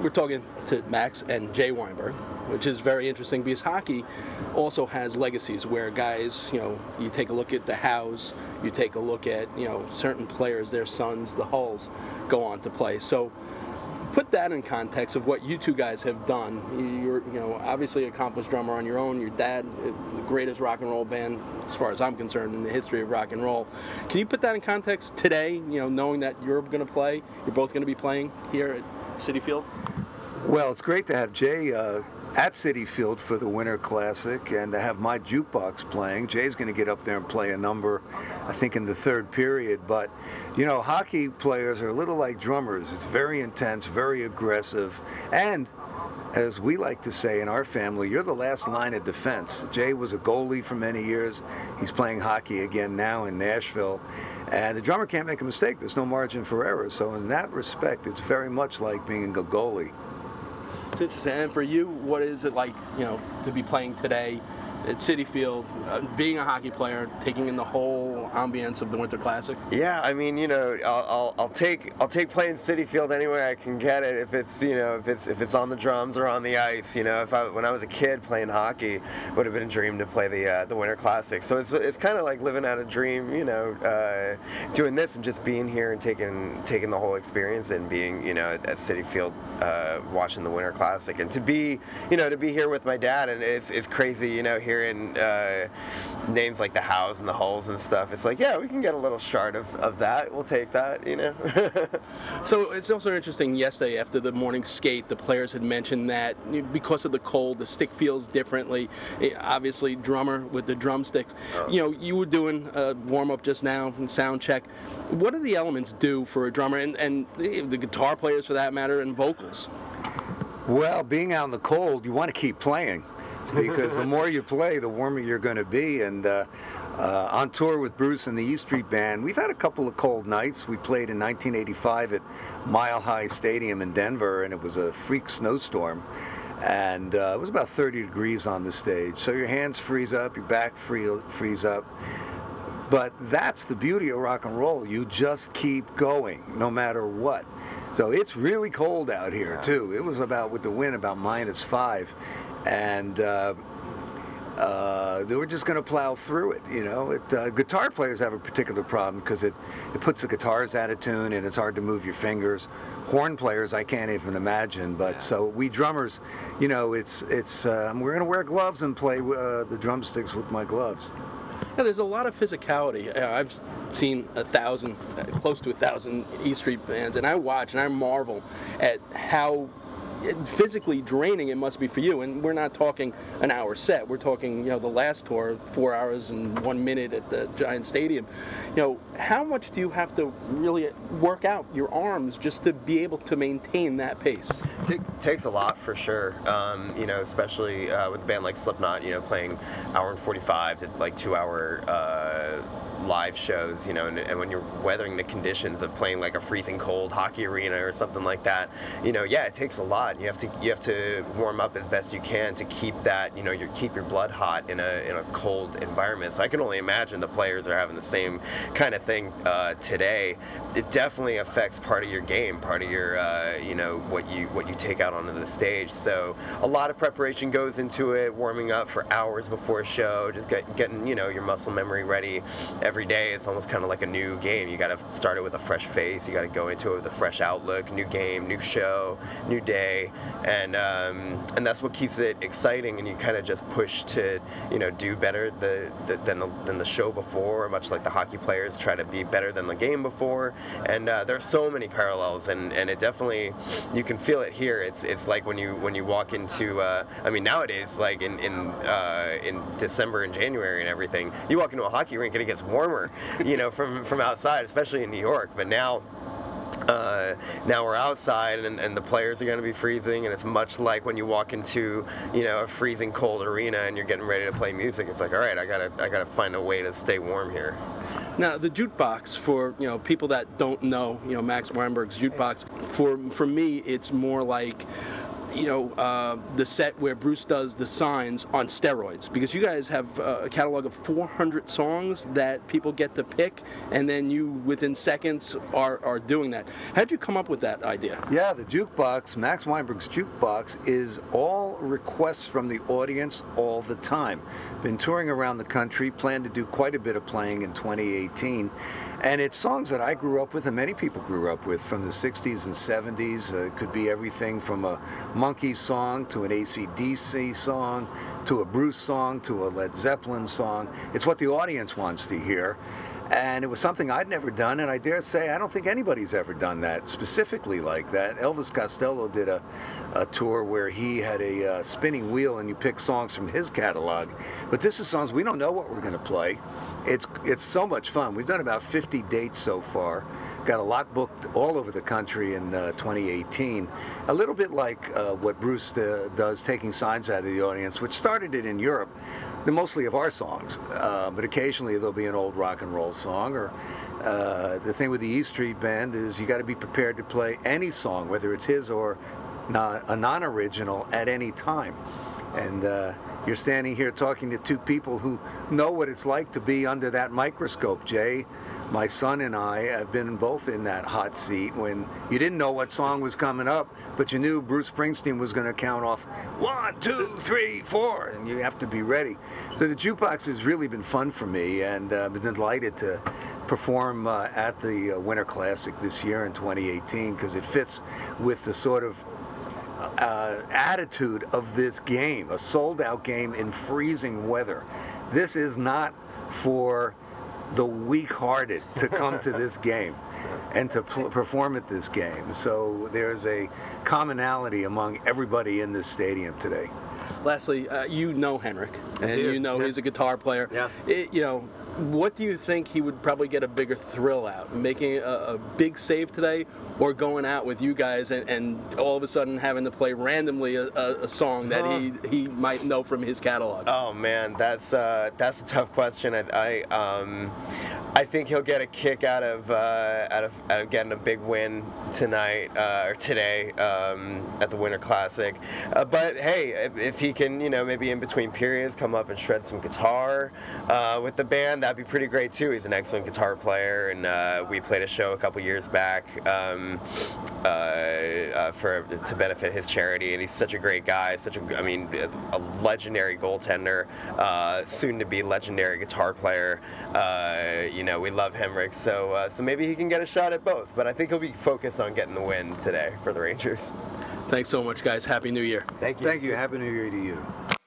we're talking to Max and Jay Weinberg, which is very interesting because hockey also has legacies where guys, you know, you take a look at the Howes, you take a look at, you know, certain players, their sons, the Hulls, go on to play. So put that in context of what you two guys have done. You're, you know, obviously accomplished drummer on your own. Your dad, uh, the greatest rock and roll band, as far as I'm concerned, in the history of rock and roll. Can you put that in context today? You know, knowing that you're going to play, you're both going to be playing here at Citi Field. Well, it's great to have Jay uh, at Citi Field for the Winter Classic and to have my jukebox playing. Jay's going to get up there and play a number, I think, in the third period. But, you know, hockey players are a little like drummers. It's very intense, very aggressive, and as we like to say in our family, you're the last line of defense. Jay was a goalie for many years. He's playing hockey again now in Nashville. And the drummer can't make a mistake. There's no margin for error. So in that respect, it's very much like being a goalie. It's interesting. And for you, what is it like, you know, to be playing today at Citi Field, uh, being a hockey player, taking in the whole ambience of the Winter Classic? Yeah, I mean, you know, I'll, I'll, I'll take I'll take playing Citi Field anywhere I can get it. If it's you know if it's if it's on the drums or on the ice. You know, if I when I was a kid playing hockey, would have been a dream to play the uh, the Winter Classic. So it's it's kind of like living out a dream. You know, uh, doing this and just being here and taking taking the whole experience and being you know at, Citi Field uh, watching the Winter Classic and to be you know to be here with my dad and it's it's crazy. You know, hearing uh, names like the Howes and the Hulls and stuff. It's like, yeah, we can get a little shard of, of that. We'll take that, you know. So it's also interesting. Yesterday, after the morning skate, the players had mentioned that because of the cold, the stick feels differently. Eh, Obviously, drummer with the drumsticks. You know, you were doing a warm up just now, and sound check. What do the elements do for a drummer, and, and the the guitar players for that matter, and vocals? Well, being out in the cold, you want to keep playing because the more you play, the warmer you're going to be. And uh, uh, on tour with Bruce and the E Street Band, we've had a couple of cold nights. We played in 1985 at Mile High Stadium in Denver, and it was a freak snowstorm. And uh, it was about 30 degrees on the stage. So your hands freeze up, your back free, freeze up. But that's the beauty of rock and roll. You just keep going no matter what. So it's really cold out here too. It was about with the wind about minus five, and uh, uh, they were just going to plow through it. You know, it, uh, guitar players have a particular problem because it it puts the guitars out of tune and it's hard to move your fingers. Horn players, I can't even imagine. But so we drummers, you know, it's it's um, we're going to wear gloves and play uh, the drumsticks with my gloves. Yeah, there's a lot of physicality. Uh, I've seen a thousand, uh, close to a thousand E Street bands, and I watch and I marvel at how physically draining it must be for you. And we're not talking an hour set. We're talking, you know, the last tour, four hours and one minute at the Giant Stadium. You know, how much do you have to really work out your arms just to be able to maintain that pace? takes, takes a lot for sure. Um, you know, especially uh, with a band like Slipknot, you know, playing hour and 45 to like two hour uh, live shows, you know, and, and when you're weathering the conditions of playing like a freezing cold hockey arena or something like that, you know, yeah, it takes a lot. You have to you have to warm up as best you can to keep that, you know, your keep your blood hot in a in a cold environment. So I can only imagine the players are having the same kind of thing uh, today. It definitely affects part of your game, part of your, uh, you know, what you what you take out onto the stage. So a lot of preparation goes into it, warming up for hours before a show, just get, getting you know your muscle memory ready every day. It's almost kind of like a new game. You got to start it with a fresh face. You got to go into it with a fresh outlook, new game, new show, new day, and um, and that's what keeps it exciting. And you kind of just push to you know do better the, the, than the than the show before. Much like the hockey players try to be better than the game before. And uh, there are so many parallels, and, and it definitely you can feel it here. It's it's like when you when you walk into uh, I mean nowadays like in in uh, in December and January and everything, you walk into a hockey rink and it gets warmer, you know, from from outside, especially in New York. But now uh, now we're outside and, and the players are going to be freezing and it's much like when you walk into you know a freezing cold arena and you're getting ready to play music it's like all right i gotta i gotta find a way to stay warm here Now, the jukebox for you know people that don't know, you know Max Weinberg's jukebox. For for me, it's more like you know, uh, the set where Bruce does the signs on steroids because you guys have uh, a catalog of 400 songs that people get to pick, and then you within seconds are, are doing that. How'd you come up with that idea? Yeah, the jukebox, Max Weinberg's jukebox, is all requests from the audience all the time. Been touring around the country, plan to do quite a bit of playing in 2018. And it's songs that I grew up with and many people grew up with from the 60s and 70s. Uh, it could be everything from a Monkey song to an ACDC song to a Bruce song to a Led Zeppelin song. It's what the audience wants to hear. And it was something I'd never done, and I dare say I don't think anybody's ever done that specifically like that. Elvis Costello did a, a tour where he had a uh, spinning wheel and you pick songs from his catalog. But this is songs we don't know what we're going to play. It's, it's so much fun. We've done about 50 dates so far. Got a lot booked all over the country in uh, 2018. A little bit like uh, what Bruce uh, does, taking signs out of the audience, which started it in Europe the mostly of our songs, uh, but occasionally there'll be an old rock and roll song. Or uh, the thing with the E Street Band is you got to be prepared to play any song, whether it's his or a non-original, at any time. And you're standing here talking to two people who know what it's like to be under that microscope. Jay, my son, and I have been both in that hot seat when you didn't know what song was coming up, but you knew Bruce Springsteen was going to count off one, two, three, four, and you have to be ready. So the jukebox has really been fun for me, and uh, I've been delighted to perform uh, at the uh, Winter Classic this year in 2018 because it fits with the sort of uh, attitude of this game, a sold out game in freezing weather. This is not for the weak hearted to come to this game and to pl- perform at this game. So there's a commonality among everybody in this stadium today. Lastly, uh, you know Henrik, and you know yeah. he's a guitar player. Yeah. It- you know, what do you think he would probably get a bigger thrill out? Making a, a big save today, or going out with you guys and, and all of a sudden having to play randomly a, a, a song that he, he might know from his catalog? Oh man, that's uh, that's a tough question. I, I um, I think he'll get a kick out of uh, out of out of getting a big win tonight uh, or today um, at the Winter Classic. Uh, but hey, if, if he can, you know, maybe in between periods, come up and shred some guitar uh, with the band, that'd be pretty great too. He's an excellent guitar player, and uh, we played a show a couple years back um, uh, for to benefit his charity, and he's such a great guy. Such a, I mean, a legendary goaltender, soon to be legendary guitar player. You know, we love Henrik, so uh, so maybe he can get a shot at both. But I think he'll be focused on getting the win today for the Rangers. Thanks so much, guys. Happy New Year. Thank you. Thank you. Happy New Year to you.